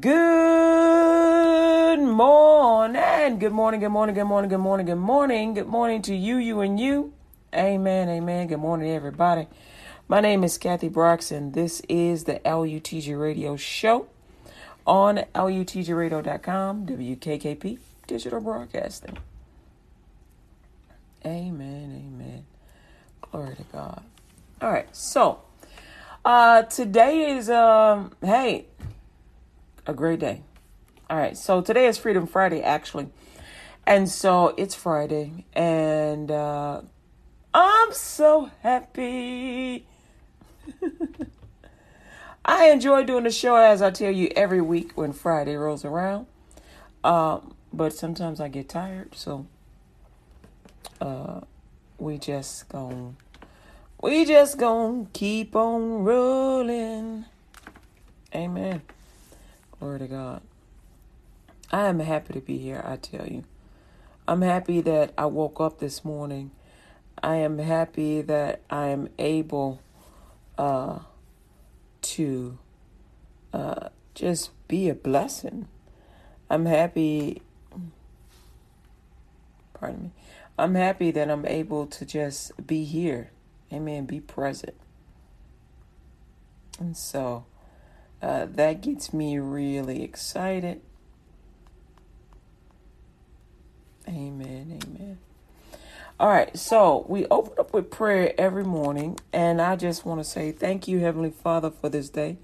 Good morning. Good morning. Good morning. Good morning. Good morning. Good morning. Good morning to you, you, and you. Amen. Amen. Good morning, everybody. My name is Kathy Broxson. This is the LUTG Radio Show on LUTGRadio.com, WKKP Digital Broadcasting. Amen. Amen. Glory to God. All right. So, uh, today is, um, hey, a great day. All right. So today is Freedom Friday, actually. And so it's Friday and, uh, I'm so happy. I enjoy doing the show as I tell you every week when Friday rolls around. Um, but sometimes I get tired, so uh, we just gon' we just gon' keep on rolling. Amen. Glory to God. I am happy to be here, I tell you. I'm happy that I woke up this morning. I am happy that I am able uh, to uh, just be a blessing. I'm happy. Pardon me. I'm happy that I'm able to just be here. Amen. Be present. And so uh, that gets me really excited. Amen. Amen. All right, so we open up with prayer every morning, and I just want to say thank you, Heavenly Father, for this day.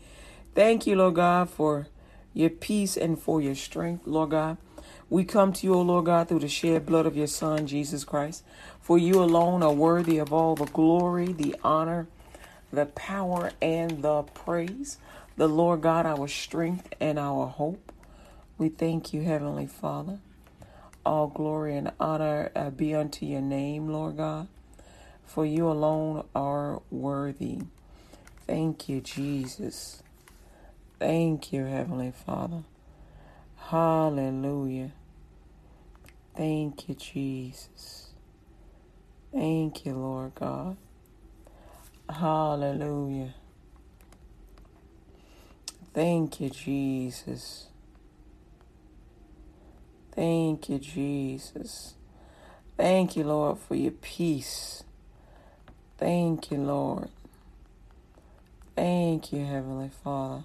Thank you, Lord God, for your peace and for your strength, Lord God. We come to you, O Lord God, through the shed blood of your Son, Jesus Christ. For you alone are worthy of all the glory, the honor, the power, and the praise. The Lord God, our strength and our hope. We thank you, Heavenly Father. All glory and honor uh, be unto your name, Lord God, for you alone are worthy. Thank you, Jesus. Thank you, Heavenly Father. Hallelujah. Thank you, Jesus. Thank you, Lord God. Hallelujah. Thank you, Jesus. Thank you, Jesus. Thank you, Lord, for your peace. Thank you, Lord. Thank you, Heavenly Father.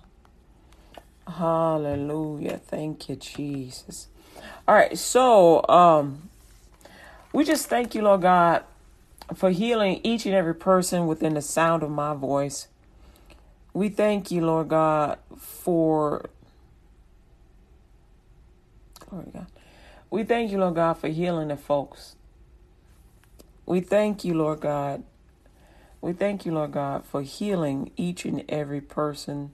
Hallelujah. Thank you, Jesus. All right, so um we just thank you, Lord God, for healing each and every person within the sound of my voice. We thank you, Lord God, for glory to God. We thank you, Lord God, for healing the folks. We thank you, Lord God. We thank you, Lord God, for healing each and every person.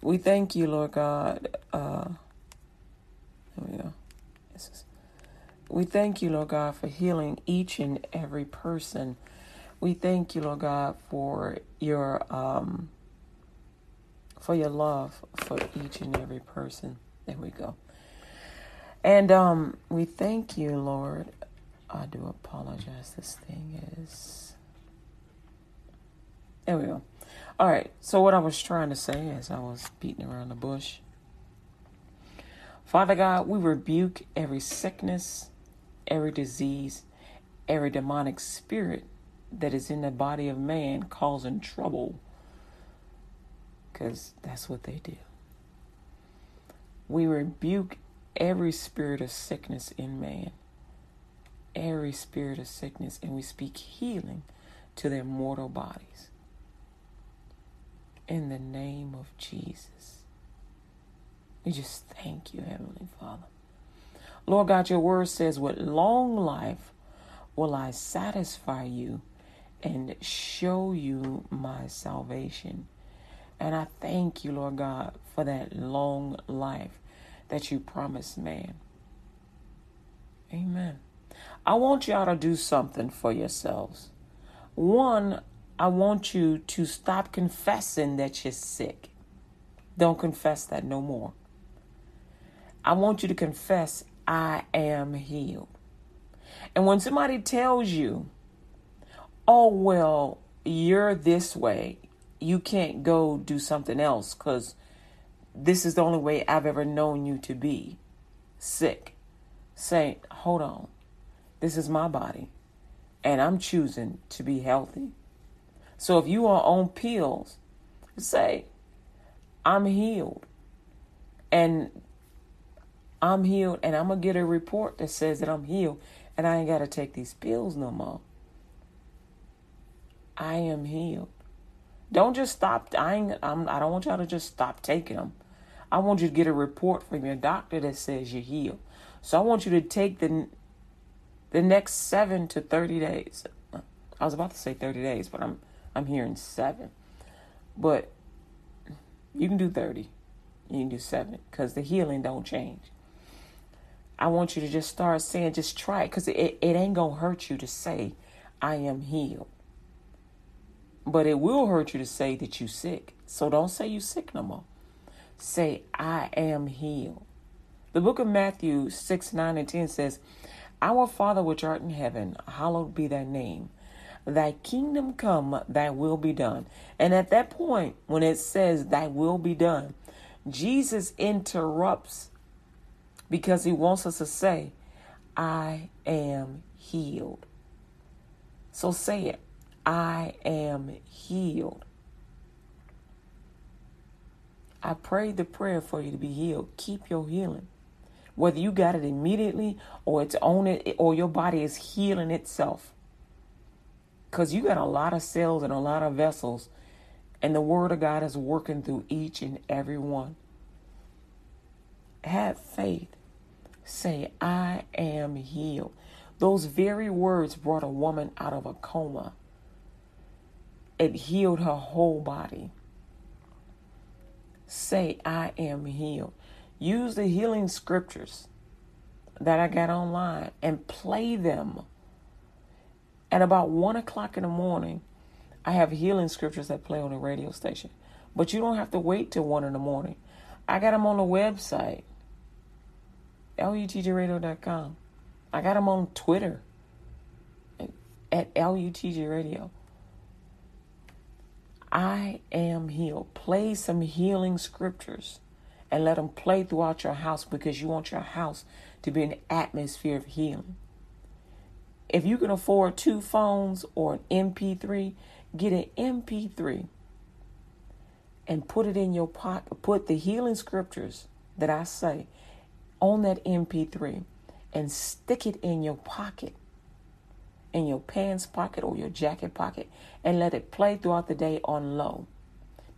We thank you, Lord God. Uh, we go. Is, we thank you, Lord God, for healing each and every person. We thank you, Lord God, for your um, for your love for each and every person. There we go. And um, we thank you, Lord. I do apologize. This thing is. There we go. All right. So, what I was trying to say as I was beating around the bush Father God, we rebuke every sickness, every disease, every demonic spirit that is in the body of man causing trouble. Because that's what they do. We rebuke every spirit of sickness in man, every spirit of sickness, and we speak healing to their mortal bodies. In the name of Jesus. We just thank you, Heavenly Father. Lord God, your word says, with long life will I satisfy you and show you my salvation. And I thank you, Lord God, for that long life that you promised man. Amen. I want y'all to do something for yourselves. One, I want you to stop confessing that you're sick. Don't confess that no more. I want you to confess, I am healed. And when somebody tells you, oh, well, you're this way, you can't go do something else because this is the only way I've ever known you to be sick. Say, hold on. This is my body, and I'm choosing to be healthy. So if you are on pills, say, I'm healed. And I'm healed, and I'm going to get a report that says that I'm healed, and I ain't got to take these pills no more. I am healed. Don't just stop. I ain't, I'm, I don't want y'all to just stop taking them. I want you to get a report from your doctor that says you're healed. So I want you to take the the next seven to thirty days. I was about to say thirty days, but I'm I'm hearing seven. But you can do thirty. You can do seven because the healing don't change. I want you to just start saying, just try it because it, it ain't gonna hurt you to say, I am healed. But it will hurt you to say that you're sick. So don't say you sick no more. Say, I am healed. The book of Matthew 6, 9, and 10 says, Our Father which art in heaven, hallowed be thy name. Thy kingdom come, thy will be done. And at that point, when it says, Thy will be done, Jesus interrupts because he wants us to say, I am healed. So say it. I am healed. I prayed the prayer for you to be healed. Keep your healing. Whether you got it immediately or it's on it or your body is healing itself. Because you got a lot of cells and a lot of vessels, and the Word of God is working through each and every one. Have faith. Say, I am healed. Those very words brought a woman out of a coma. It healed her whole body. Say, I am healed. Use the healing scriptures that I got online and play them. At about one o'clock in the morning, I have healing scriptures that play on the radio station. But you don't have to wait till one in the morning. I got them on the website, lutgradio.com. I got them on Twitter at LUTG Radio. I am healed. Play some healing scriptures and let them play throughout your house because you want your house to be an atmosphere of healing. If you can afford two phones or an MP3, get an MP3 and put it in your pocket. Put the healing scriptures that I say on that MP3 and stick it in your pocket in your pants pocket or your jacket pocket and let it play throughout the day on low.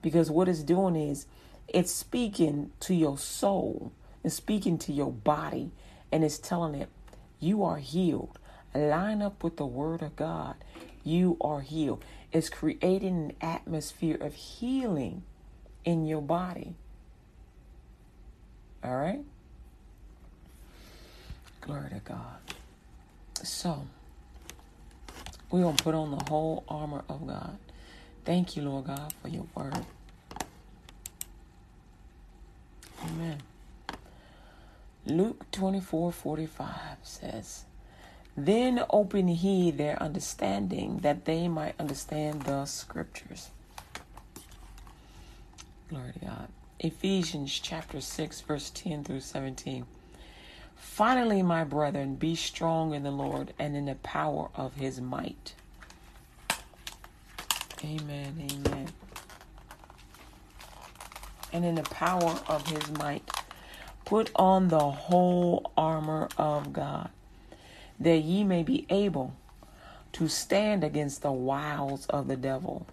Because what it's doing is it's speaking to your soul and speaking to your body and it's telling it, you are healed. Line up with the word of God. You are healed. It's creating an atmosphere of healing in your body. All right? Glory to God. So, we're going to put on the whole armor of God. Thank you, Lord God, for your word. Amen. Luke 24 45 says, Then open he their understanding that they might understand the scriptures. Glory to God. Ephesians chapter 6, verse 10 through 17. Finally, my brethren, be strong in the Lord and in the power of his might. Amen, amen. And in the power of his might, put on the whole armor of God, that ye may be able to stand against the wiles of the devil.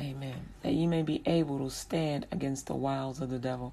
Amen. That ye may be able to stand against the wiles of the devil.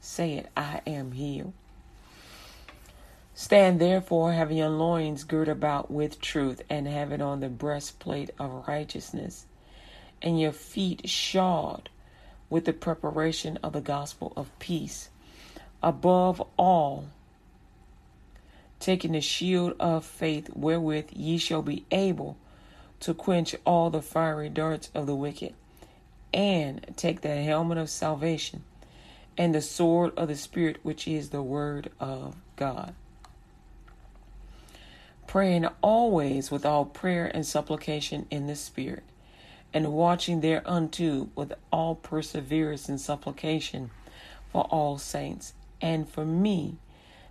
Say it, I am healed. Stand therefore, having your loins girt about with truth, and having on the breastplate of righteousness, and your feet shod with the preparation of the gospel of peace. Above all, taking the shield of faith wherewith ye shall be able to quench all the fiery darts of the wicked, and take the helmet of salvation and the sword of the Spirit, which is the word of God. Praying always with all prayer and supplication in the Spirit and watching thereunto with all perseverance and supplication for all saints, and for me,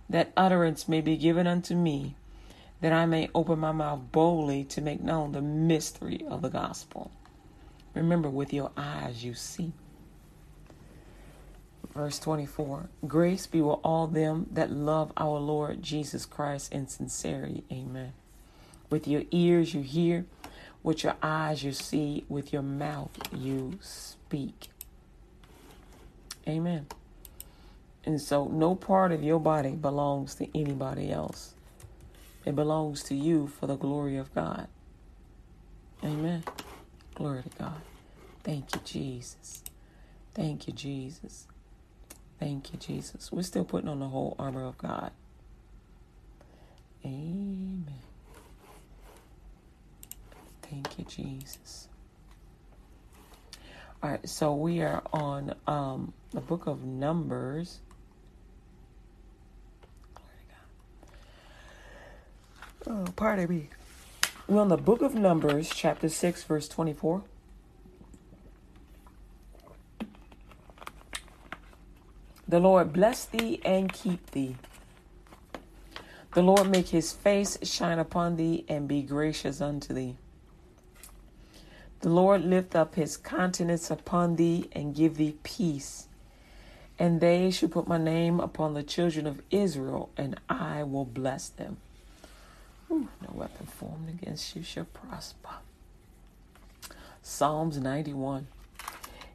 that utterance may be given unto me, that I may open my mouth boldly to make known the mystery of the gospel. Remember, with your eyes you see. Verse 24 Grace be with all them that love our Lord Jesus Christ in sincerity. Amen. With your ears you hear with your eyes you see, with your mouth you speak. Amen. And so no part of your body belongs to anybody else. It belongs to you for the glory of God. Amen. Glory to God. Thank you, Jesus. Thank you, Jesus. Thank you, Jesus. We're still putting on the whole armor of God. Amen. Thank you, Jesus. All right, so we are on um, the book of Numbers. Oh, pardon me. We're on the book of Numbers, chapter 6, verse 24. The Lord bless thee and keep thee. The Lord make his face shine upon thee and be gracious unto thee. The Lord lift up his countenance upon thee and give thee peace. And they shall put my name upon the children of Israel, and I will bless them. Ooh, no weapon formed against you shall prosper. Psalms 91.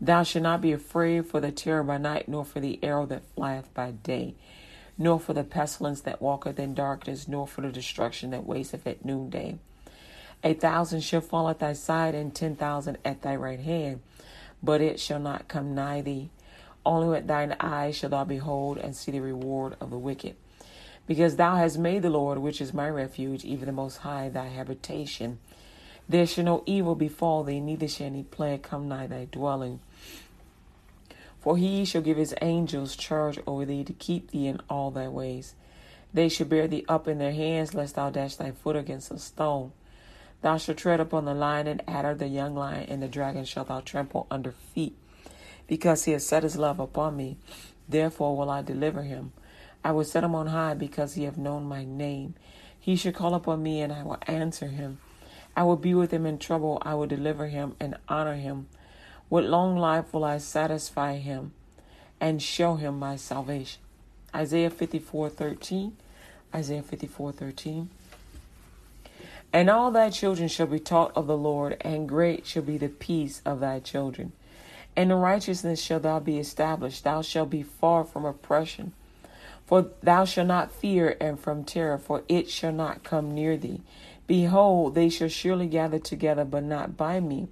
Thou shalt not be afraid for the terror by night, nor for the arrow that flieth by day, nor for the pestilence that walketh in darkness, nor for the destruction that wasteth at noonday. A thousand shall fall at thy side, and ten thousand at thy right hand but it shall not come nigh thee. Only with thine eyes shalt thou behold and see the reward of the wicked. Because thou hast made the Lord, which is my refuge, even the Most High, thy habitation. There shall no evil befall thee, neither shall any plague come nigh thy dwelling. For he shall give his angels charge over thee to keep thee in all thy ways. They shall bear thee up in their hands, lest thou dash thy foot against a stone. Thou shalt tread upon the lion and adder, the young lion and the dragon shalt thou trample under feet. Because he has set his love upon me, therefore will I deliver him. I will set him on high because he hath known my name. He shall call upon me and I will answer him. I will be with him in trouble. I will deliver him and honor him. With long life will I satisfy him and show him my salvation. Isaiah 54 13. Isaiah 54 13. And all thy children shall be taught of the Lord, and great shall be the peace of thy children. And in righteousness shall thou be established. Thou shalt be far from oppression. For thou shalt not fear, and from terror, for it shall not come near thee. Behold, they shall surely gather together, but not by me.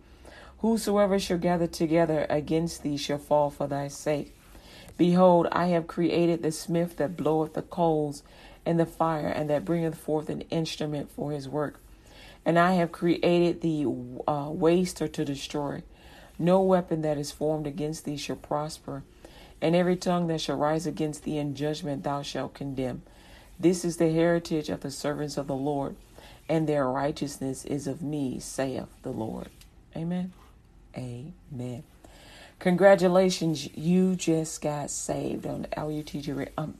Whosoever shall gather together against thee shall fall for thy sake. Behold, I have created the smith that bloweth the coals and the fire, and that bringeth forth an instrument for his work and I have created the uh, waster to destroy. No weapon that is formed against thee shall prosper, and every tongue that shall rise against thee in judgment thou shalt condemn. This is the heritage of the servants of the Lord, and their righteousness is of me, saith the Lord. Amen. Amen. Congratulations, you just got saved on the LUTG. Um,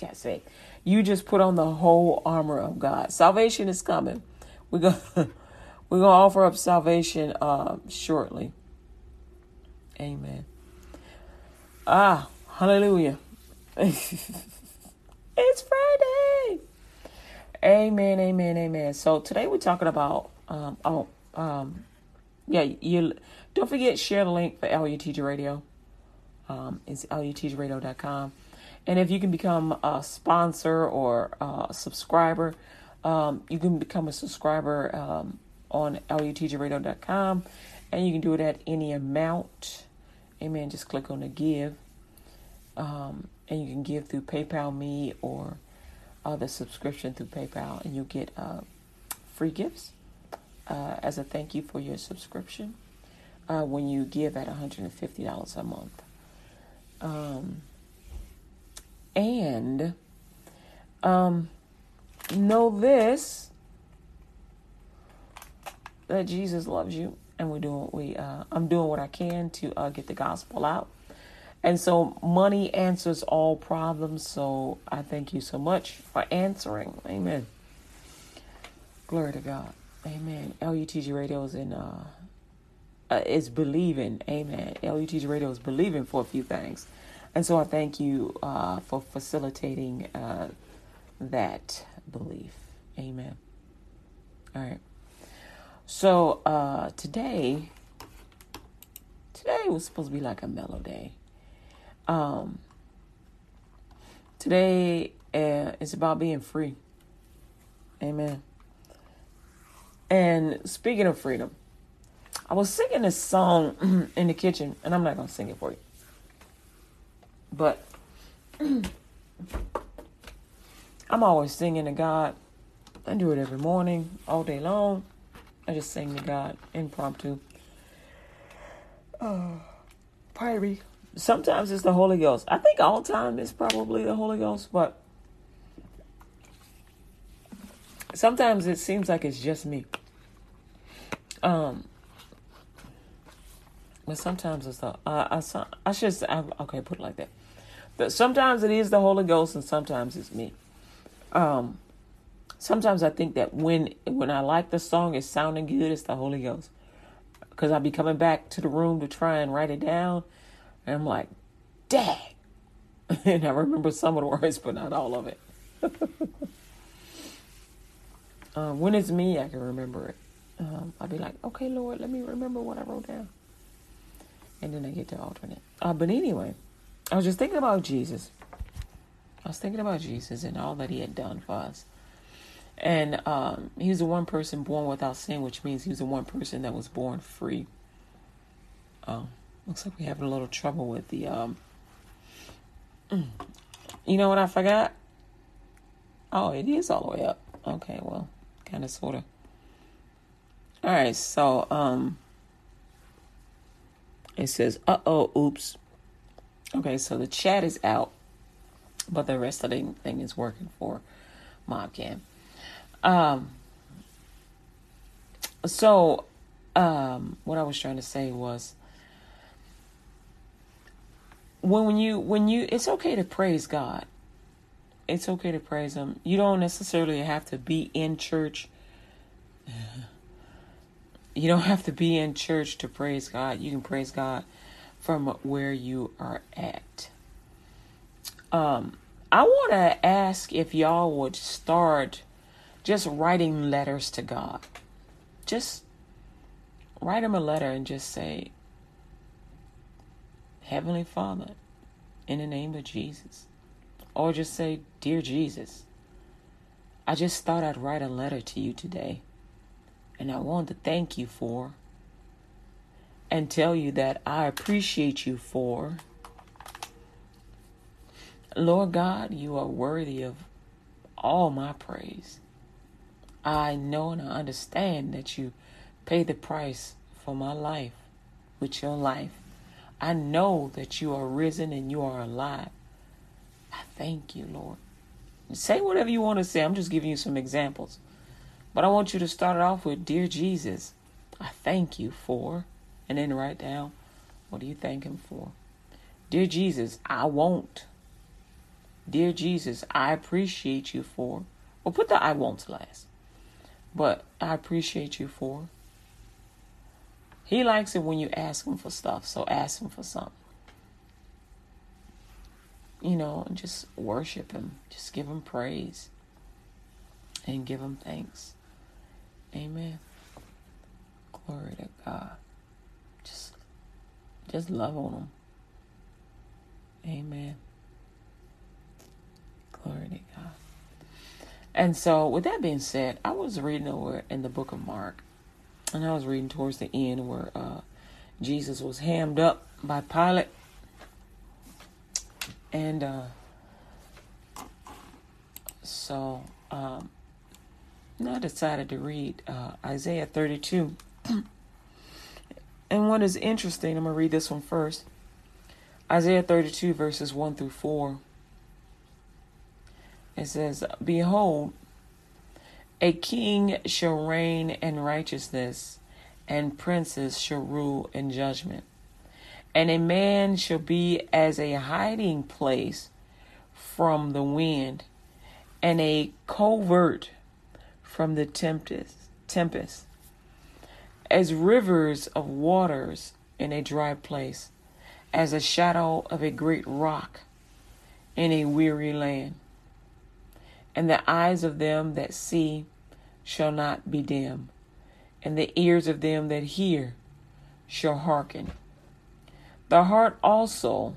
got saved. You just put on the whole armor of God. Salvation is coming. We're gonna we're gonna offer up salvation uh, shortly. Amen. Ah, hallelujah. it's Friday. Amen, amen, amen. So today we're talking about um oh um yeah, you don't forget share the link for LUTG Radio. Um it's lutgradio.com. And if you can become a sponsor or a subscriber, um, you can become a subscriber um, on lutgradio.com and you can do it at any amount. Amen. Just click on the give. Um, and you can give through PayPal Me or uh, the subscription through PayPal, and you'll get uh, free gifts uh, as a thank you for your subscription uh, when you give at $150 a month. Um, and um, know this that Jesus loves you, and we're doing we uh, I'm doing what I can to uh, get the gospel out. And so money answers all problems. So I thank you so much for answering. Amen. Glory to God. Amen. LUTG Radio is in uh, uh is believing. Amen. LUTG Radio is believing for a few things. And so I thank you uh, for facilitating uh, that belief. Amen. All right. So uh, today, today was supposed to be like a mellow day. Um, today uh, about being free. Amen. And speaking of freedom, I was singing this song in the kitchen, and I'm not going to sing it for you. But I'm always singing to God. I do it every morning, all day long. I just sing to God impromptu. Oh, pardon me. Sometimes it's the Holy Ghost. I think all time it's probably the Holy Ghost, but sometimes it seems like it's just me. Um, but sometimes it's the uh, I I should I, okay put it like that. But sometimes it is the Holy Ghost, and sometimes it's me. Um, sometimes I think that when when I like the song, it's sounding good. It's the Holy Ghost, because I'll be coming back to the room to try and write it down, and I'm like, dang. and I remember some of the words, but not all of it. um, when it's me, I can remember it. Um, I'll be like, okay, Lord, let me remember what I wrote down. And then I get to alternate. Uh, but anyway, I was just thinking about Jesus. I was thinking about Jesus and all that he had done for us. And um, he was the one person born without sin, which means he was the one person that was born free. Um, Looks like we're having a little trouble with the um You know what I forgot? Oh, it is all the way up. Okay, well, kind of sort of. All right, so um it says, "Uh-oh, oops." Okay, so the chat is out, but the rest of the thing is working for Mobcam. Um so um what I was trying to say was when when you when you it's okay to praise God. It's okay to praise him. You don't necessarily have to be in church. You don't have to be in church to praise God. You can praise God from where you are at. Um I want to ask if y'all would start just writing letters to God. Just write him a letter and just say, Heavenly Father, in the name of Jesus. Or just say, Dear Jesus, I just thought I'd write a letter to you today. And I want to thank you for and tell you that I appreciate you for. Lord God, you are worthy of all my praise. I know and I understand that you paid the price for my life with your life. I know that you are risen and you are alive. I thank you, Lord. Say whatever you want to say. I'm just giving you some examples. But I want you to start it off with Dear Jesus, I thank you for, and then write down what do you thank Him for? Dear Jesus, I won't. Dear Jesus, I appreciate you for. Well, put the I won't last. But I appreciate you for. He likes it when you ask him for stuff, so ask him for something. you know, and just worship Him, just give Him praise and give Him thanks. Amen. Glory to God. Just, just love on Him. Amen. Glory to God. And so, with that being said, I was reading over in the book of Mark, and I was reading towards the end where uh, Jesus was hammed up by Pilate. And uh, so um, I decided to read uh, Isaiah 32. and what is interesting, I'm to read this one first Isaiah 32, verses 1 through 4. It says, Behold, a king shall reign in righteousness, and princes shall rule in judgment. And a man shall be as a hiding place from the wind, and a covert from the tempest, tempest, as rivers of waters in a dry place, as a shadow of a great rock in a weary land and the eyes of them that see shall not be dim, and the ears of them that hear shall hearken. The heart also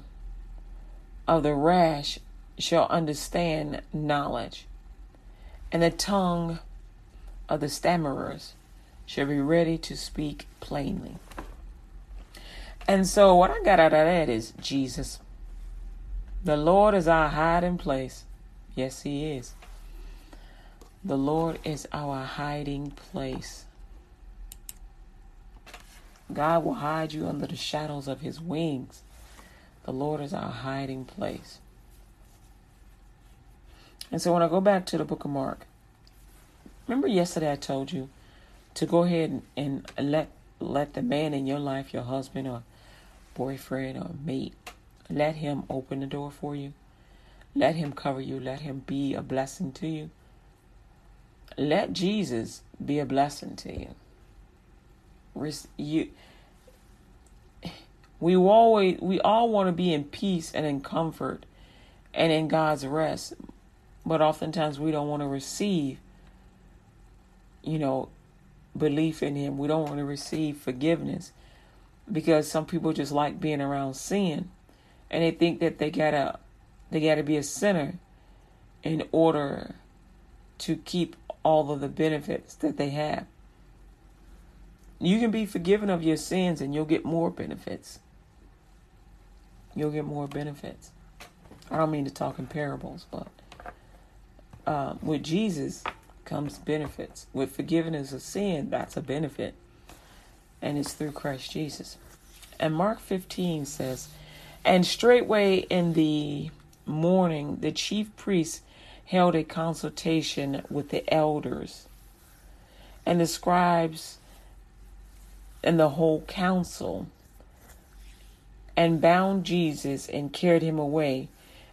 of the rash shall understand knowledge, and the tongue of the stammerers shall be ready to speak plainly. And so, what I got out of that is Jesus. The Lord is our hiding place. Yes, He is. The Lord is our hiding place. God will hide you under the shadows of his wings. The Lord is our hiding place. And so when I go back to the book of Mark, remember yesterday I told you to go ahead and, and let let the man in your life, your husband or boyfriend or mate, let him open the door for you. Let him cover you. Let him be a blessing to you. Let Jesus be a blessing to you. You, we always we all want to be in peace and in comfort and in God's rest, but oftentimes we don't want to receive, you know, belief in Him. We don't want to receive forgiveness because some people just like being around sin, and they think that they gotta they gotta be a sinner in order to keep all of the benefits that they have. You can be forgiven of your sins and you'll get more benefits. You'll get more benefits. I don't mean to talk in parables, but uh, with Jesus comes benefits. With forgiveness of sin, that's a benefit. And it's through Christ Jesus. And Mark 15 says, And straightway in the morning, the chief priests held a consultation with the elders and the scribes and the whole council and bound Jesus and carried him away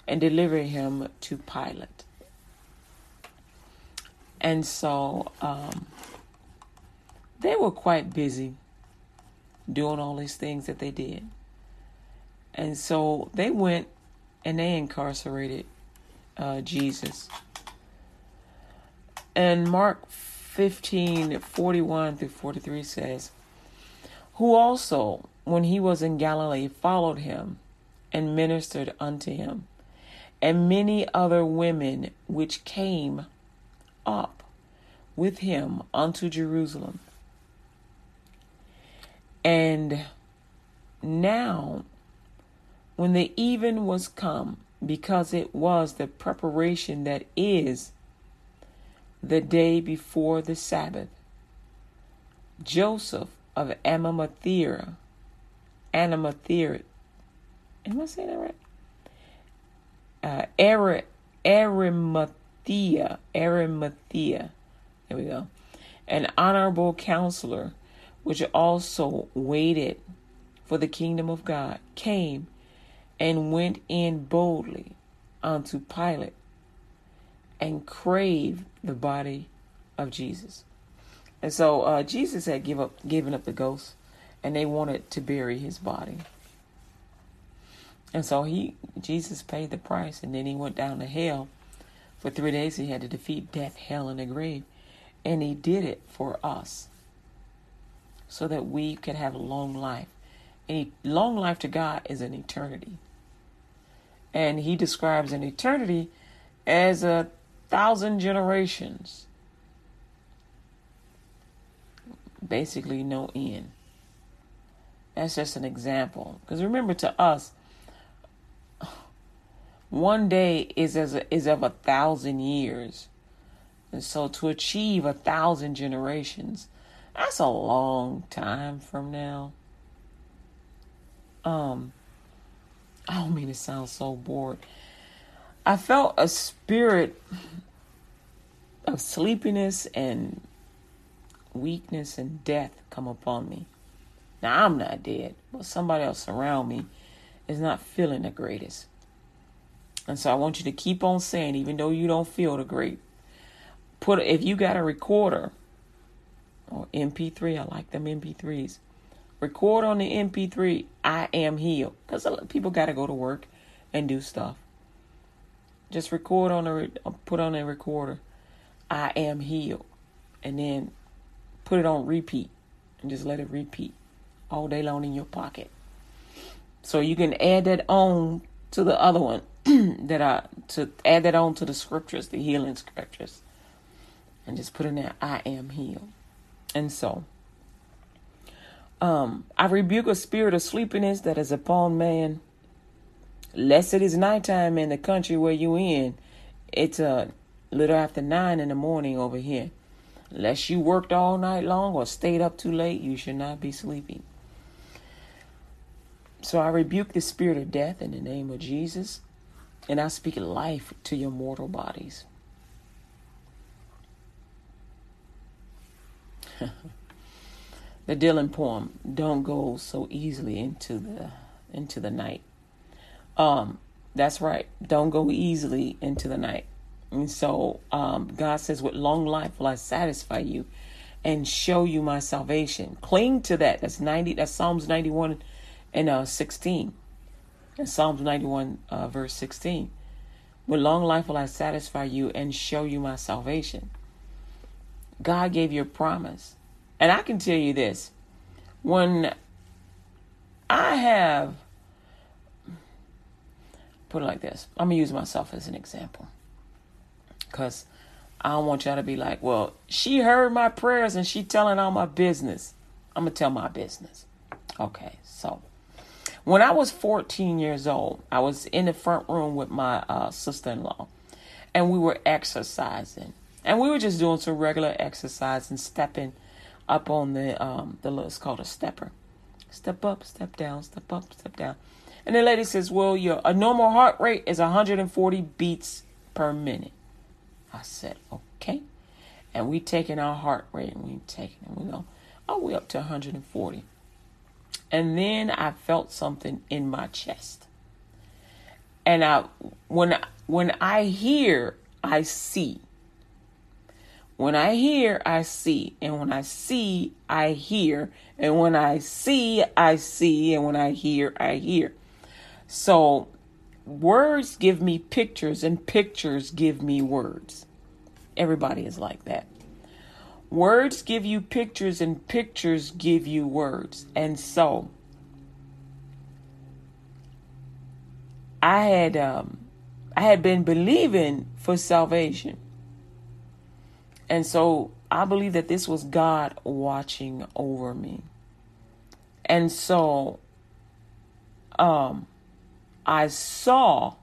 and delivered him to Pilate. And so um, they were quite busy doing all these things that they did. And so they went and they incarcerated uh, Jesus. And Mark 15 41 through 43 says, Who also, when he was in Galilee, followed him and ministered unto him, and many other women which came up with him unto Jerusalem. And now, when the even was come, because it was the preparation that is the day before the Sabbath. Joseph of Arimathea, Arimathea, am I saying that right? Uh, Ari, Arimathea, Arimathea, there we go, an honorable counselor, which also waited for the kingdom of God, came and went in boldly unto Pilate and craved the body of Jesus. And so uh, Jesus had give up, given up the ghost, and they wanted to bury his body. And so he Jesus paid the price and then he went down to hell. For three days he had to defeat death, hell, and the grave. And he did it for us. So that we could have a long life. And long life to God is an eternity. And he describes an eternity as a thousand generations. Basically, no end. That's just an example. Because remember, to us, one day is as a, is of a thousand years, and so to achieve a thousand generations, that's a long time from now. Um, I don't mean to sound so bored. I felt a spirit of sleepiness and weakness and death come upon me. Now I'm not dead, but somebody else around me is not feeling the greatest. And so I want you to keep on saying, even though you don't feel the great, put if you got a recorder or MP3, I like them MP3s. Record on the MP3, I am healed. Because people got to go to work and do stuff. Just record on a uh, put on a recorder, I am healed, and then put it on repeat and just let it repeat all day long in your pocket. So you can add that on to the other one that I to add that on to the scriptures, the healing scriptures, and just put in there, I am healed. And so, um, I rebuke a spirit of sleepiness that is upon man Less it is nighttime in the country where you in, it's a little after nine in the morning over here. Unless you worked all night long or stayed up too late, you should not be sleeping. So I rebuke the spirit of death in the name of Jesus, and I speak life to your mortal bodies. the Dylan poem, don't go so easily into the into the night. Um, that's right. Don't go easily into the night. And so um, God says, with long life will I satisfy you and show you my salvation. Cling to that. That's 90. That's Psalms 91 and uh, 16. And Psalms 91 uh, verse 16. With long life will I satisfy you and show you my salvation. God gave you a promise. And I can tell you this. When I have put it like this. I'm gonna use myself as an example, cause I don't want y'all to be like, well, she heard my prayers and she telling all my business. I'm gonna tell my business. Okay, so when I was 14 years old, I was in the front room with my uh, sister-in-law, and we were exercising, and we were just doing some regular exercise and stepping up on the um the it's called a stepper. Step up, step down, step up, step down. And the lady says, Well, your a normal heart rate is 140 beats per minute. I said, Okay. And we taking our heart rate and we taking it. We go, oh, we up to 140. And then I felt something in my chest. And I when I, when I hear, I see. When I hear, I see. And when I see, I hear. And when I see, I see. And when I hear, I hear. So words give me pictures and pictures give me words. Everybody is like that. Words give you pictures and pictures give you words. And so I had um I had been believing for salvation. And so I believe that this was God watching over me. And so um I saw,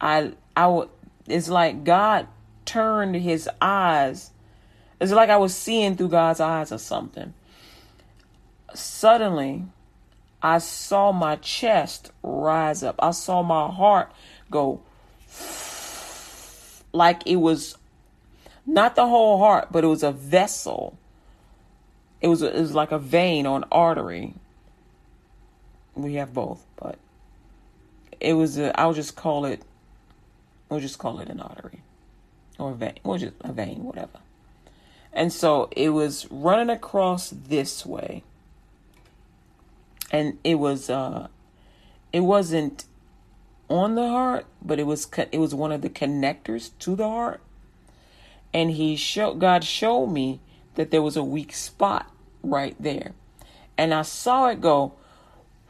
I, I, it's like God turned his eyes. It's like I was seeing through God's eyes or something. Suddenly, I saw my chest rise up. I saw my heart go like it was not the whole heart, but it was a vessel. It was, it was like a vein or an artery. We have both, but it was I'll just call it we'll just call it an artery or a vein, we'll just a vein, whatever. And so it was running across this way. And it was uh it wasn't on the heart, but it was it was one of the connectors to the heart. And he showed God showed me that there was a weak spot right there. And I saw it go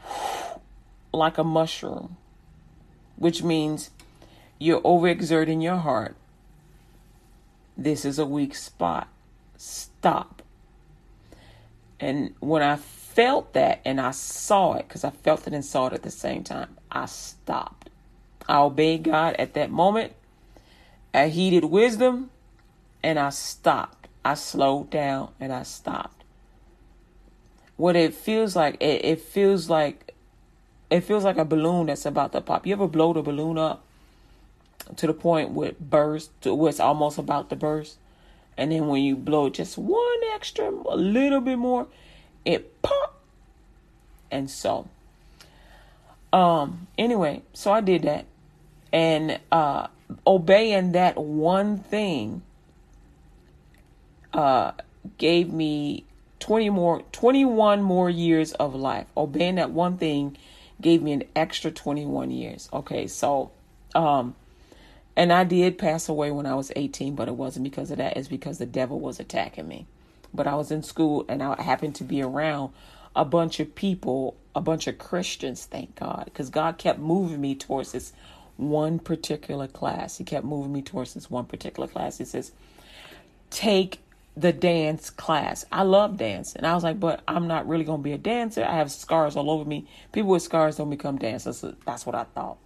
like a mushroom, which means you're overexerting your heart. This is a weak spot. Stop. And when I felt that and I saw it, because I felt it and saw it at the same time, I stopped. I obeyed God at that moment. I heeded wisdom and I stopped. I slowed down and I stopped. What it feels like, it, it feels like it feels like a balloon that's about to pop. You ever blow the balloon up to the point where it bursts, to where it's almost about to burst? And then when you blow just one extra, a little bit more, it pop. And so, um, anyway, so I did that and uh, obeying that one thing uh, gave me 20 more 21 more years of life obeying that one thing gave me an extra 21 years okay so um and I did pass away when I was 18 but it wasn't because of that it's because the devil was attacking me but I was in school and I happened to be around a bunch of people a bunch of Christians thank God because God kept moving me towards this one particular class. He kept moving me towards this one particular class. He says, Take the dance class. I love dance. And I was like, But I'm not really going to be a dancer. I have scars all over me. People with scars don't become dancers. That's what I thought.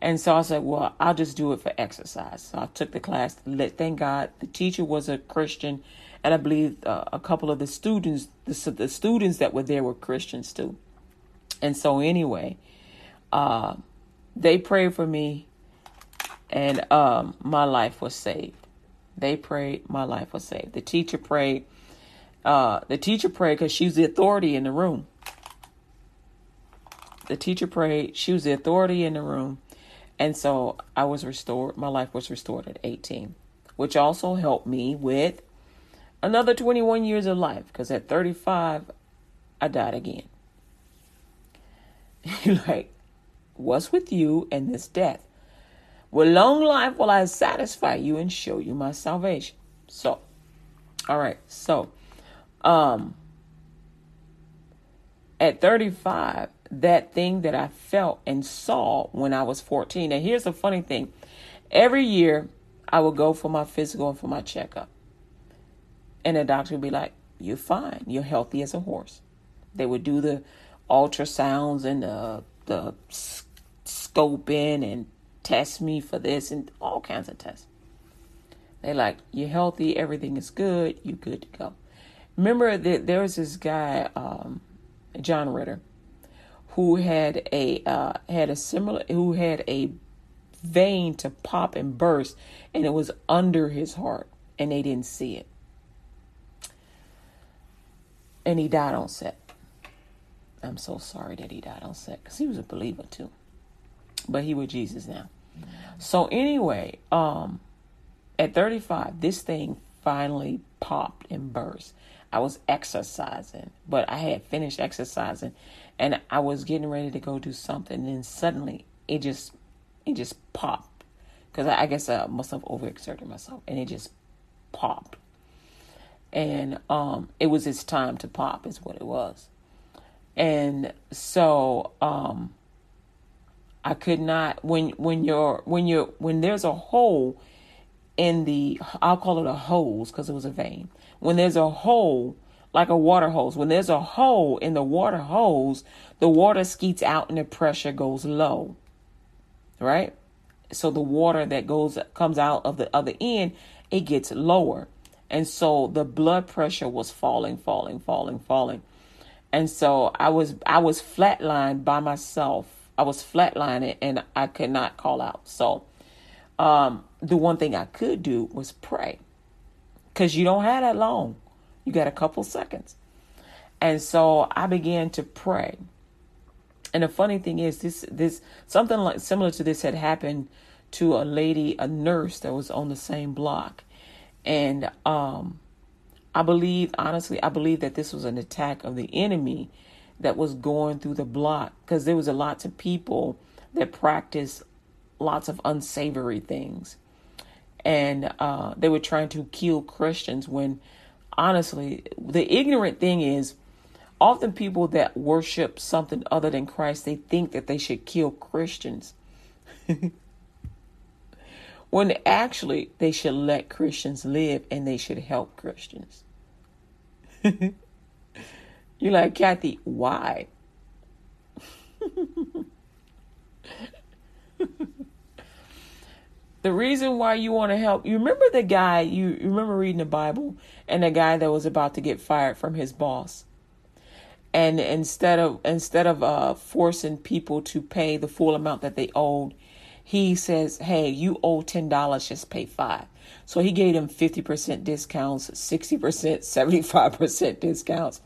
And so I said, Well, I'll just do it for exercise. So I took the class. Thank God the teacher was a Christian. And I believe uh, a couple of the students, the, the students that were there were Christians too. And so, anyway, uh, they prayed for me and um, my life was saved. They prayed, my life was saved. The teacher prayed. Uh, the teacher prayed because she was the authority in the room. The teacher prayed. She was the authority in the room. And so I was restored. My life was restored at 18, which also helped me with another 21 years of life because at 35, I died again. Like, was with you in this death. With long life will I satisfy you and show you my salvation. So, all right. So, um, at 35, that thing that I felt and saw when I was 14. And here's the funny thing every year I would go for my physical and for my checkup. And the doctor would be like, You're fine. You're healthy as a horse. They would do the ultrasounds and the, the scoping and test me for this and all kinds of tests. They like, you're healthy, everything is good, you're good to go. Remember that there was this guy, um, John Ritter, who had a uh, had a similar who had a vein to pop and burst, and it was under his heart, and they didn't see it, and he died on set. I'm so sorry that he died on set because he was a believer too but he with Jesus now. So anyway, um, at 35, this thing finally popped and burst. I was exercising, but I had finished exercising, and I was getting ready to go do something. And then suddenly, it just, it just popped, because I, I guess I must have overexerted myself, and it just popped. And um, it was its time to pop, is what it was. And so, um, I could not when when you're when you're when there's a hole in the I'll call it a hose because it was a vein. When there's a hole like a water hose, when there's a hole in the water hose, the water skeets out and the pressure goes low. Right? So the water that goes comes out of the other end, it gets lower. And so the blood pressure was falling, falling, falling, falling. And so I was I was flatlined by myself I was flatlining and I could not call out. So um, the one thing I could do was pray because you don't have that long. You got a couple seconds. And so I began to pray. And the funny thing is this this something like similar to this had happened to a lady, a nurse that was on the same block. And um I believe honestly, I believe that this was an attack of the enemy that was going through the block because there was a lot of people that practiced lots of unsavory things. And uh, they were trying to kill christians when honestly the ignorant thing is often people that worship something other than christ they think that they should kill christians. When actually they should let christians live and they should help christians you're like, Kathy, why? the reason why you want to help, you remember the guy, you, remember reading the Bible and the guy that was about to get fired from his boss. And instead of instead of uh, forcing people to pay the full amount that they owed, he says, "Hey, you owe ten dollars, just pay five. So he gave them fifty percent discounts, sixty percent, seventy five percent discounts,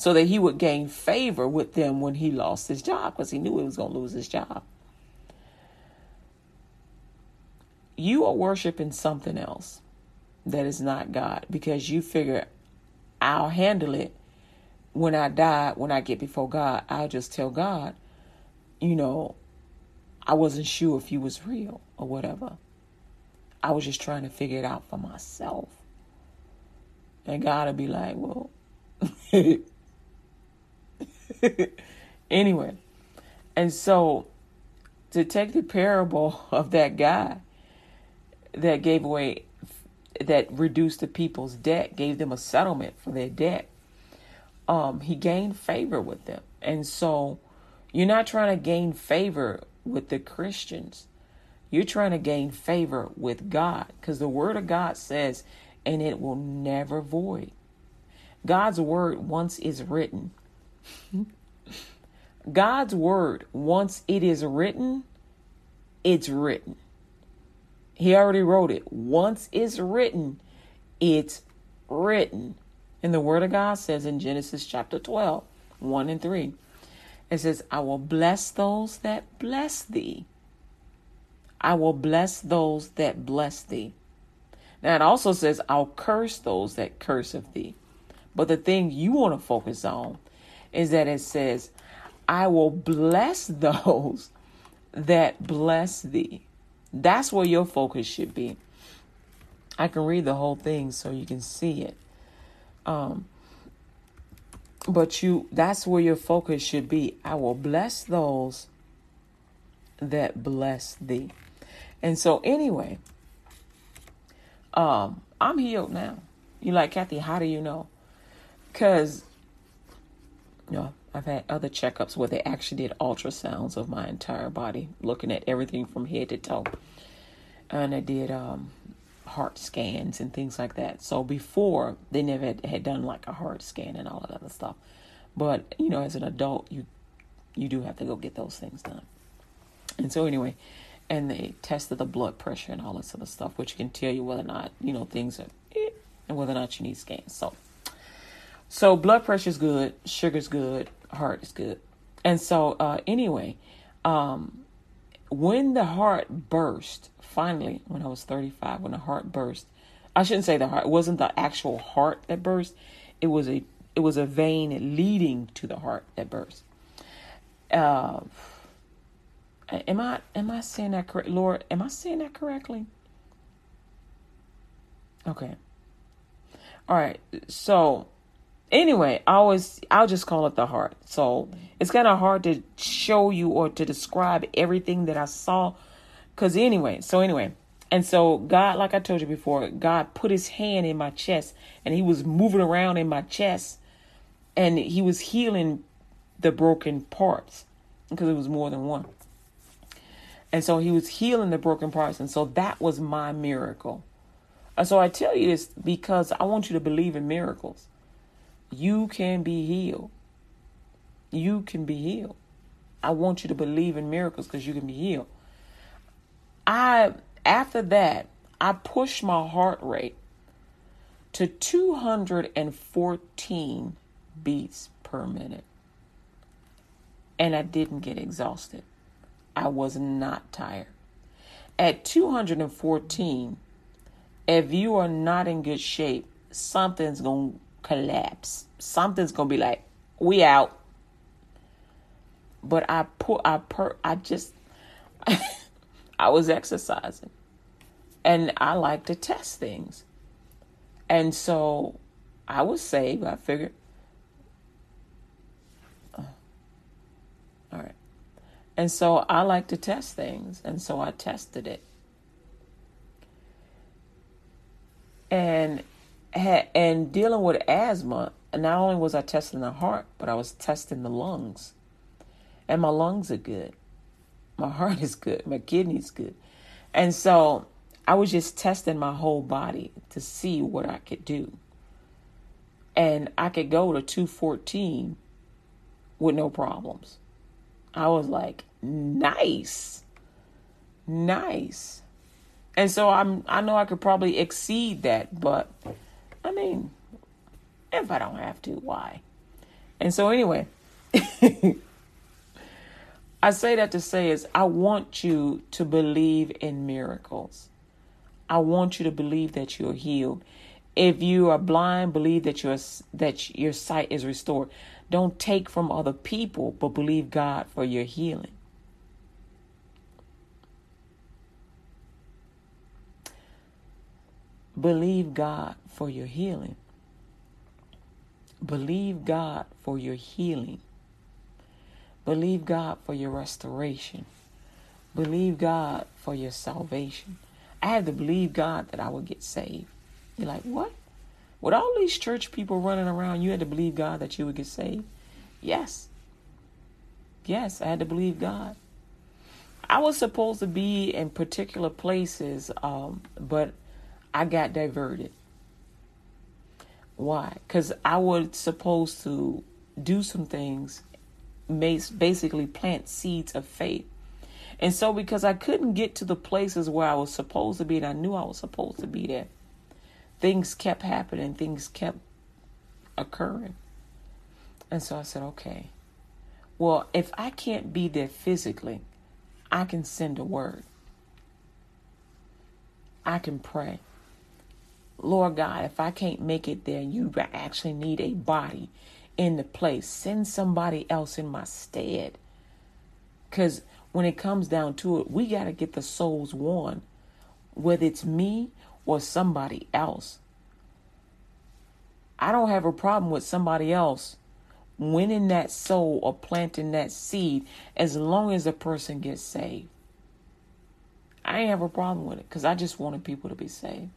so that he would gain favor with them when he lost his job because he knew he was going to lose his job. You are worshiping something else that is not God because you figure I'll handle it when I die, when I get before God. I'll just tell God, you know, I wasn't sure if you was real or whatever. I was just trying to figure it out for myself. And God will be like, well, anyway, and so to take the parable of that guy that gave away, that reduced the people's debt, gave them a settlement for their debt, um, he gained favor with them. And so you're not trying to gain favor with the Christians. You're trying to gain favor with God because the word of God says, and it will never void. God's word, once is written, God's word, once it is written, it's written. He already wrote it. Once it's written, it's written. And the word of God says in Genesis chapter 12, 1 and 3, it says, I will bless those that bless thee. I will bless those that bless thee. Now it also says, I'll curse those that curse of thee. But the thing you want to focus on is that it says, I will bless those that bless thee. That's where your focus should be. I can read the whole thing so you can see it. Um, but you that's where your focus should be. I will bless those that bless thee. And so anyway, um, I'm healed now. You like Kathy, how do you know? Cause know, I've had other checkups where they actually did ultrasounds of my entire body, looking at everything from head to toe. And I did um, heart scans and things like that. So before, they never had, had done like a heart scan and all that other stuff. But, you know, as an adult, you you do have to go get those things done. And so anyway, and they tested the blood pressure and all this other stuff, which can tell you whether or not, you know, things are eh, and whether or not you need scans. So so blood pressure is good, sugar's good, heart is good. And so uh, anyway, um, when the heart burst, finally, when I was 35, when the heart burst, I shouldn't say the heart, it wasn't the actual heart that burst. It was a it was a vein leading to the heart that burst. Uh, am I am I saying that correct, Lord? Am I saying that correctly? Okay. All right. So anyway, I always I'll just call it the heart. So it's kind of hard to show you or to describe everything that I saw. Cause anyway, so anyway, and so God, like I told you before, God put His hand in my chest, and He was moving around in my chest, and He was healing the broken parts because it was more than one. And so He was healing the broken parts, and so that was my miracle. And so I tell you this because I want you to believe in miracles you can be healed. You can be healed. I want you to believe in miracles because you can be healed. I after that, I pushed my heart rate to 214 beats per minute. And I didn't get exhausted. I was not tired. At 214, if you are not in good shape, something's going to collapse. Something's gonna be like, we out. but I put I per I just I was exercising. And I like to test things. And so I was saved. I figured all right. And so I like to test things. And so I tested it. And and dealing with asthma, not only was I testing the heart, but I was testing the lungs. And my lungs are good. My heart is good. My kidneys good. And so I was just testing my whole body to see what I could do. And I could go to 214 with no problems. I was like, nice. Nice. And so I'm I know I could probably exceed that, but I mean, if I don't have to, why? And so anyway, I say that to say is I want you to believe in miracles. I want you to believe that you're healed. If you are blind, believe that your that your sight is restored. Don't take from other people, but believe God for your healing. Believe God for your healing. Believe God for your healing. Believe God for your restoration. Believe God for your salvation. I had to believe God that I would get saved. You're like, what? With all these church people running around, you had to believe God that you would get saved? Yes. Yes, I had to believe God. I was supposed to be in particular places, um, but I got diverted. Why? Because I was supposed to do some things, basically plant seeds of faith. And so, because I couldn't get to the places where I was supposed to be, and I knew I was supposed to be there, things kept happening, things kept occurring. And so I said, okay, well, if I can't be there physically, I can send a word. I can pray. Lord God, if I can't make it there, you actually need a body in the place. Send somebody else in my stead. Because when it comes down to it, we got to get the souls won, whether it's me or somebody else. I don't have a problem with somebody else winning that soul or planting that seed as long as the person gets saved. I ain't have a problem with it because I just wanted people to be saved.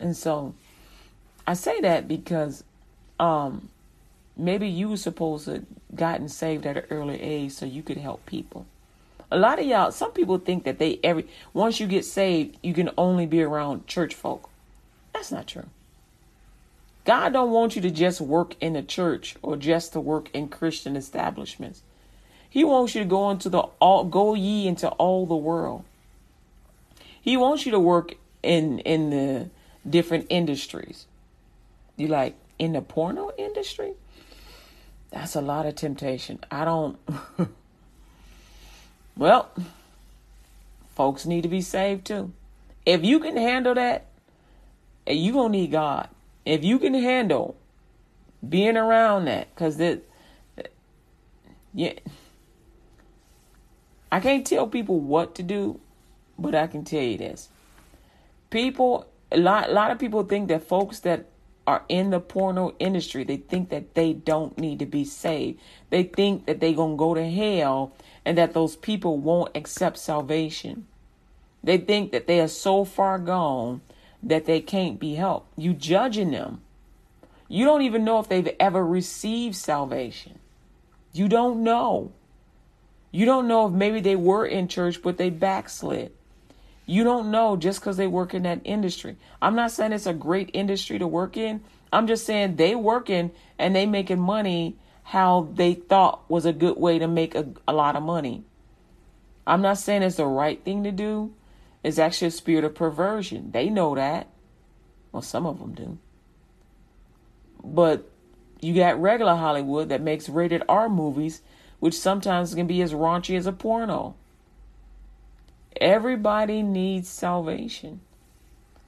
And so I say that because um, maybe you were supposed to gotten saved at an early age so you could help people. A lot of y'all, some people think that they every once you get saved, you can only be around church folk. That's not true. God don't want you to just work in the church or just to work in Christian establishments. He wants you to go into the all go ye into all the world. He wants you to work in in the different industries. You like in the porno industry? That's a lot of temptation. I don't. well, folks need to be saved too. If you can handle that, eh, you gonna need God. If you can handle being around that, because that, eh, yeah, I can't tell people what to do, but I can tell you this: people, a lot, a lot of people think that folks that are in the porno industry, they think that they don't need to be saved. They think that they're going to go to hell and that those people won't accept salvation. They think that they are so far gone that they can't be helped. You judging them. You don't even know if they've ever received salvation. You don't know. You don't know if maybe they were in church but they backslid. You don't know just because they work in that industry. I'm not saying it's a great industry to work in. I'm just saying they working and they making money how they thought was a good way to make a, a lot of money. I'm not saying it's the right thing to do. It's actually a spirit of perversion. They know that. Well, some of them do. But you got regular Hollywood that makes rated R movies, which sometimes can be as raunchy as a porno. Everybody needs salvation.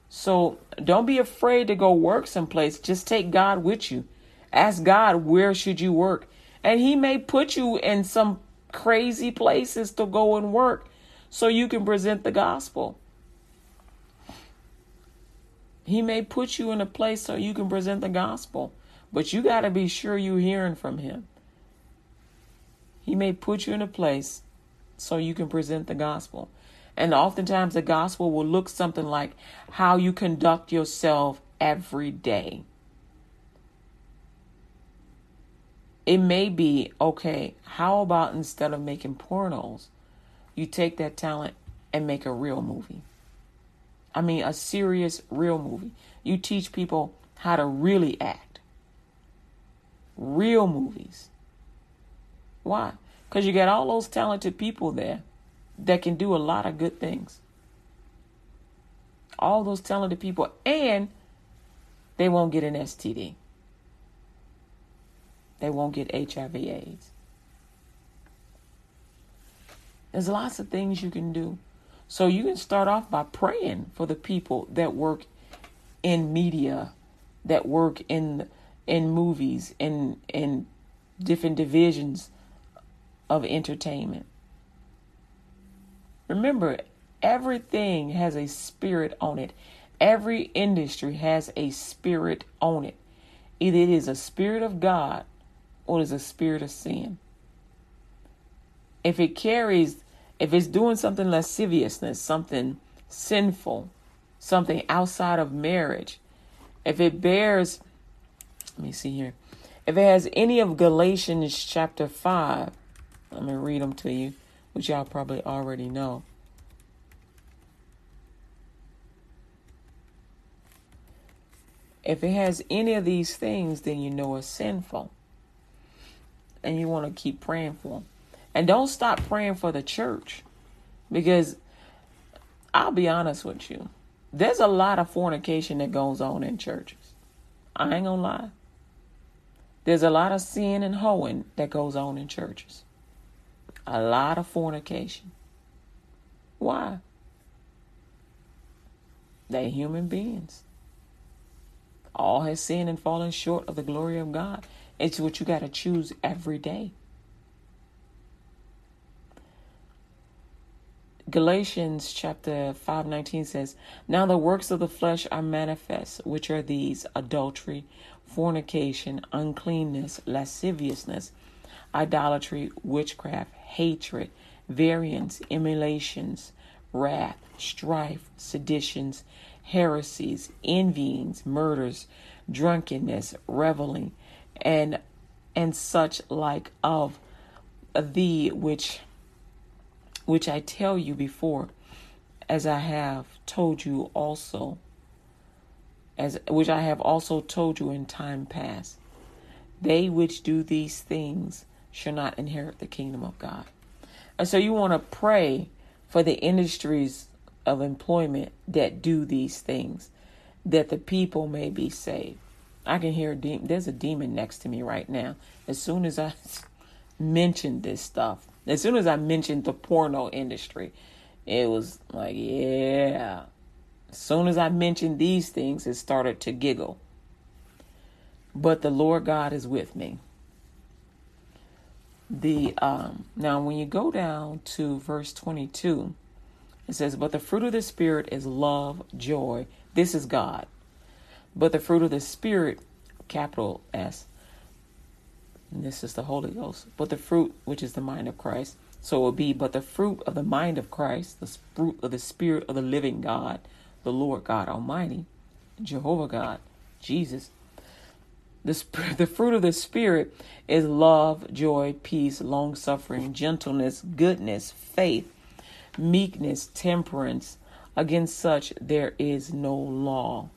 So don't be afraid to go work someplace. Just take God with you. Ask God, where should you work? And he may put you in some crazy places to go and work so you can present the gospel. He may put you in a place so you can present the gospel, but you got to be sure you're hearing from him. He may put you in a place so you can present the gospel. And oftentimes the gospel will look something like how you conduct yourself every day. It may be okay, how about instead of making pornos, you take that talent and make a real movie? I mean, a serious, real movie. You teach people how to really act. Real movies. Why? Because you got all those talented people there that can do a lot of good things. All those talented people, and they won't get an STD. They won't get HIV/AIDS. There's lots of things you can do. So you can start off by praying for the people that work in media, that work in in movies, in in different divisions of entertainment. Remember, everything has a spirit on it. Every industry has a spirit on it. Either it is a spirit of God or it is a spirit of sin. If it carries if it's doing something lasciviousness, something sinful, something outside of marriage, if it bears, let me see here, if it has any of Galatians chapter 5, let me read them to you, which y'all probably already know. If it has any of these things, then you know it's sinful. And you want to keep praying for them. And don't stop praying for the church because I'll be honest with you. There's a lot of fornication that goes on in churches. I ain't gonna lie. There's a lot of sin and hoeing that goes on in churches. A lot of fornication. Why? They human beings. All has sinned and fallen short of the glory of God. It's what you got to choose every day. Galatians chapter 5:19 says, "Now the works of the flesh are manifest, which are these: adultery, fornication, uncleanness, lasciviousness, idolatry, witchcraft, hatred, variance, emulations, wrath, strife, seditions, heresies, envyings, murders, drunkenness, reveling, and and such like of thee which which I tell you before, as I have told you also, as which I have also told you in time past. They which do these things shall not inherit the kingdom of God. And so you want to pray for the industries of employment that do these things, that the people may be saved. I can hear a demon. There's a demon next to me right now. As soon as I mentioned this stuff, as soon as I mentioned the porno industry, it was like, yeah. As soon as I mentioned these things, it started to giggle. But the Lord God is with me. The um now when you go down to verse 22, it says, "But the fruit of the spirit is love, joy. This is God. But the fruit of the spirit, capital S, and this is the Holy Ghost. But the fruit, which is the mind of Christ. So it will be, but the fruit of the mind of Christ, the fruit of the Spirit of the living God, the Lord God Almighty, Jehovah God, Jesus. The, the fruit of the Spirit is love, joy, peace, long suffering, gentleness, goodness, faith, meekness, temperance. Against such there is no law.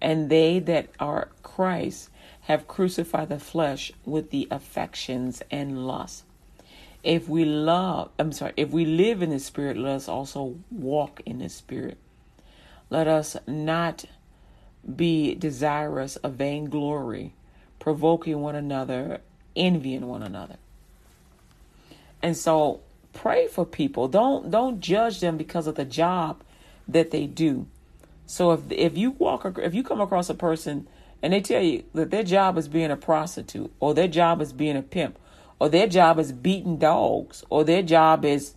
And they that are Christ have crucified the flesh with the affections and lusts. If we love, I'm sorry, if we live in the Spirit, let us also walk in the Spirit. Let us not be desirous of vainglory, provoking one another, envying one another. And so pray for people. Don't don't judge them because of the job that they do. So if if you walk if you come across a person and they tell you that their job is being a prostitute, or their job is being a pimp, or their job is beating dogs, or their job is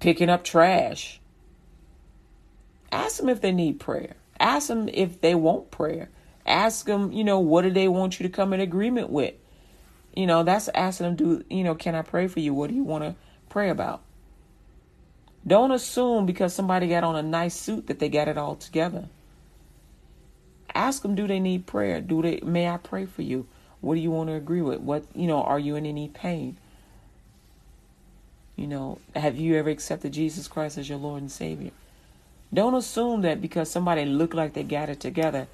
picking up trash. Ask them if they need prayer. Ask them if they want prayer. Ask them, you know, what do they want you to come in agreement with? You know, that's asking them, do, you know, can I pray for you? What do you want to pray about? Don't assume because somebody got on a nice suit that they got it all together. Ask them, do they need prayer? Do they, may I pray for you? What do you want to agree with? What, you know, are you in any pain? You know, have you ever accepted Jesus Christ as your Lord and Savior? Don't assume that because somebody look like they got it together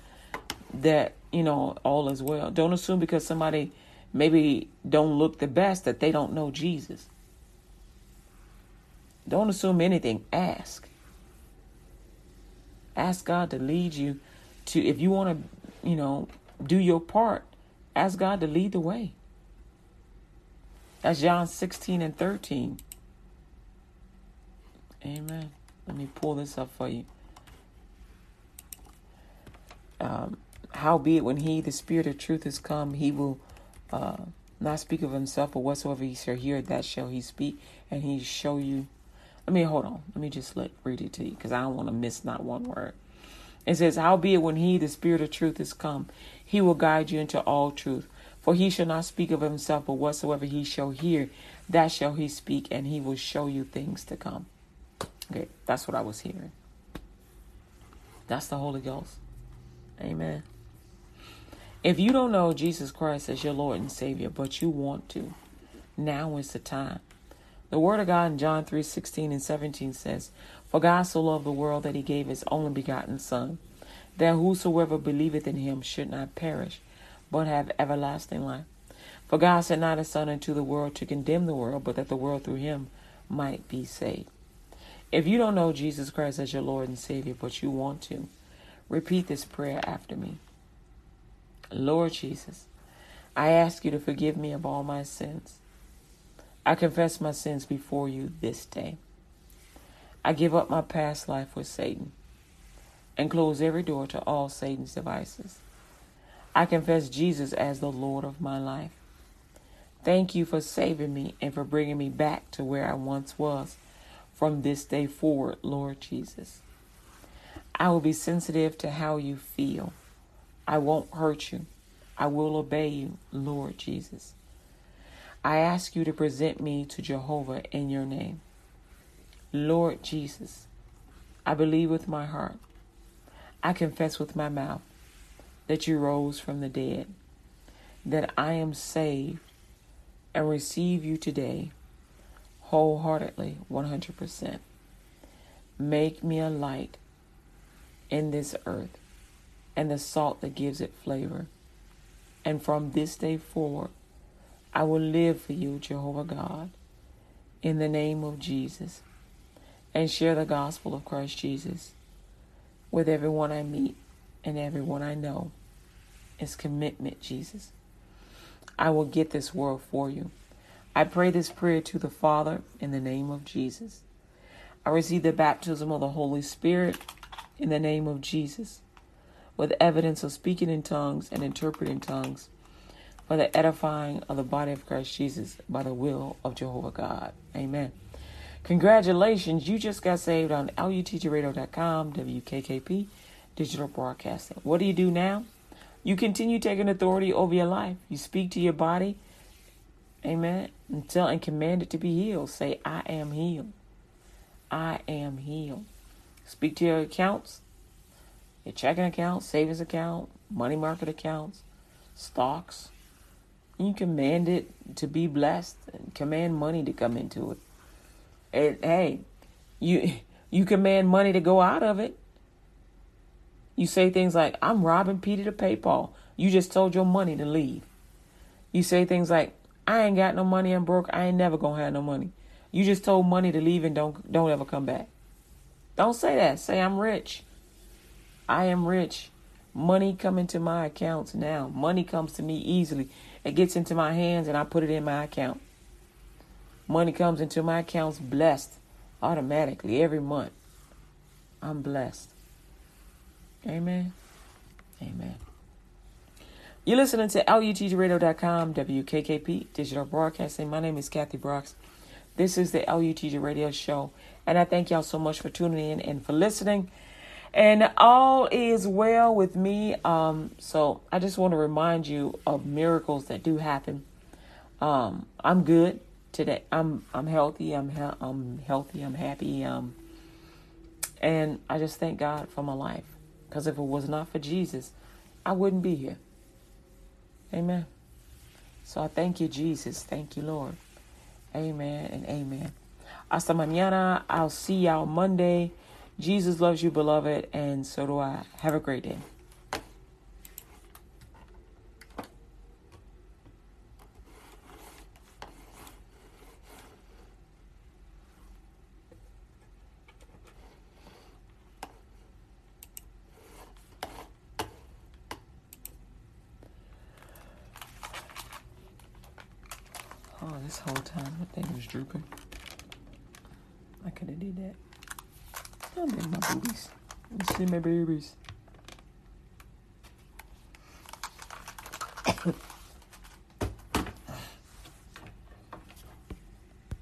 that, you know, all is well. Don't assume because somebody maybe don't look the best that they don't know Jesus. Don't assume anything. Ask. Ask God to lead you to if you want to, you know, do your part, ask God to lead the way. That's John 16 and 13. Amen. Let me pull this up for you. Um, Howbeit, when he, the Spirit of truth, is come, he will uh, not speak of himself, but whatsoever he shall hear, that shall he speak, and he show you. Let me hold on. Let me just let read it to you because I don't want to miss not one word. It says, Howbeit, when he, the Spirit of truth, is come, he will guide you into all truth. For he shall not speak of himself, but whatsoever he shall hear, that shall he speak, and he will show you things to come. Okay, that's what I was hearing. That's the Holy Ghost. Amen. If you don't know Jesus Christ as your Lord and Savior, but you want to, now is the time. The Word of God in John 3 16 and 17 says, For God so loved the world that he gave his only begotten Son, that whosoever believeth in him should not perish, but have everlasting life. For God sent not his Son into the world to condemn the world, but that the world through him might be saved. If you don't know Jesus Christ as your Lord and Savior, but you want to, repeat this prayer after me. Lord Jesus, I ask you to forgive me of all my sins. I confess my sins before you this day. I give up my past life with Satan and close every door to all Satan's devices. I confess Jesus as the Lord of my life. Thank you for saving me and for bringing me back to where I once was from this day forward, Lord Jesus. I will be sensitive to how you feel. I won't hurt you. I will obey you, Lord Jesus. I ask you to present me to Jehovah in your name. Lord Jesus, I believe with my heart. I confess with my mouth that you rose from the dead, that I am saved and receive you today wholeheartedly, 100%. Make me a light in this earth and the salt that gives it flavor. And from this day forward, I will live for you, Jehovah God, in the name of Jesus, and share the gospel of Christ Jesus with everyone I meet and everyone I know. It's commitment, Jesus. I will get this world for you. I pray this prayer to the Father in the name of Jesus. I receive the baptism of the Holy Spirit in the name of Jesus, with evidence of speaking in tongues and interpreting tongues for the edifying of the body of Christ Jesus by the will of Jehovah God. Amen. Congratulations, you just got saved on LUTGRadio.com, WKKP, digital broadcasting. What do you do now? You continue taking authority over your life. You speak to your body, amen, and tell and command it to be healed. Say, I am healed. I am healed. Speak to your accounts, your checking account, savings account, money market accounts, stocks, you command it to be blessed and command money to come into it. And hey, you you command money to go out of it. You say things like, I'm robbing Peter to pay Paul. You just told your money to leave. You say things like, I ain't got no money, I'm broke, I ain't never gonna have no money. You just told money to leave and don't don't ever come back. Don't say that. Say I'm rich. I am rich. Money come into my accounts now. Money comes to me easily. It gets into my hands and I put it in my account. Money comes into my accounts blessed automatically every month. I'm blessed. Amen. Amen. You're listening to LUTGRadio.com, WKKP Digital Broadcasting. My name is Kathy Brooks. This is the LUTG Radio Show. And I thank y'all so much for tuning in and for listening. And all is well with me. Um, so I just want to remind you of miracles that do happen. Um, I'm good today. I'm I'm healthy. I'm he- I'm healthy. I'm happy. Um, and I just thank God for my life. Because if it was not for Jesus, I wouldn't be here. Amen. So I thank you, Jesus. Thank you, Lord. Amen and amen. Hasta mañana. I'll see y'all Monday. Jesus loves you, beloved, and so do I. Have a great day. Oh, this whole time my thing was drooping. I could have did that. I made my boobies. Me see my babies.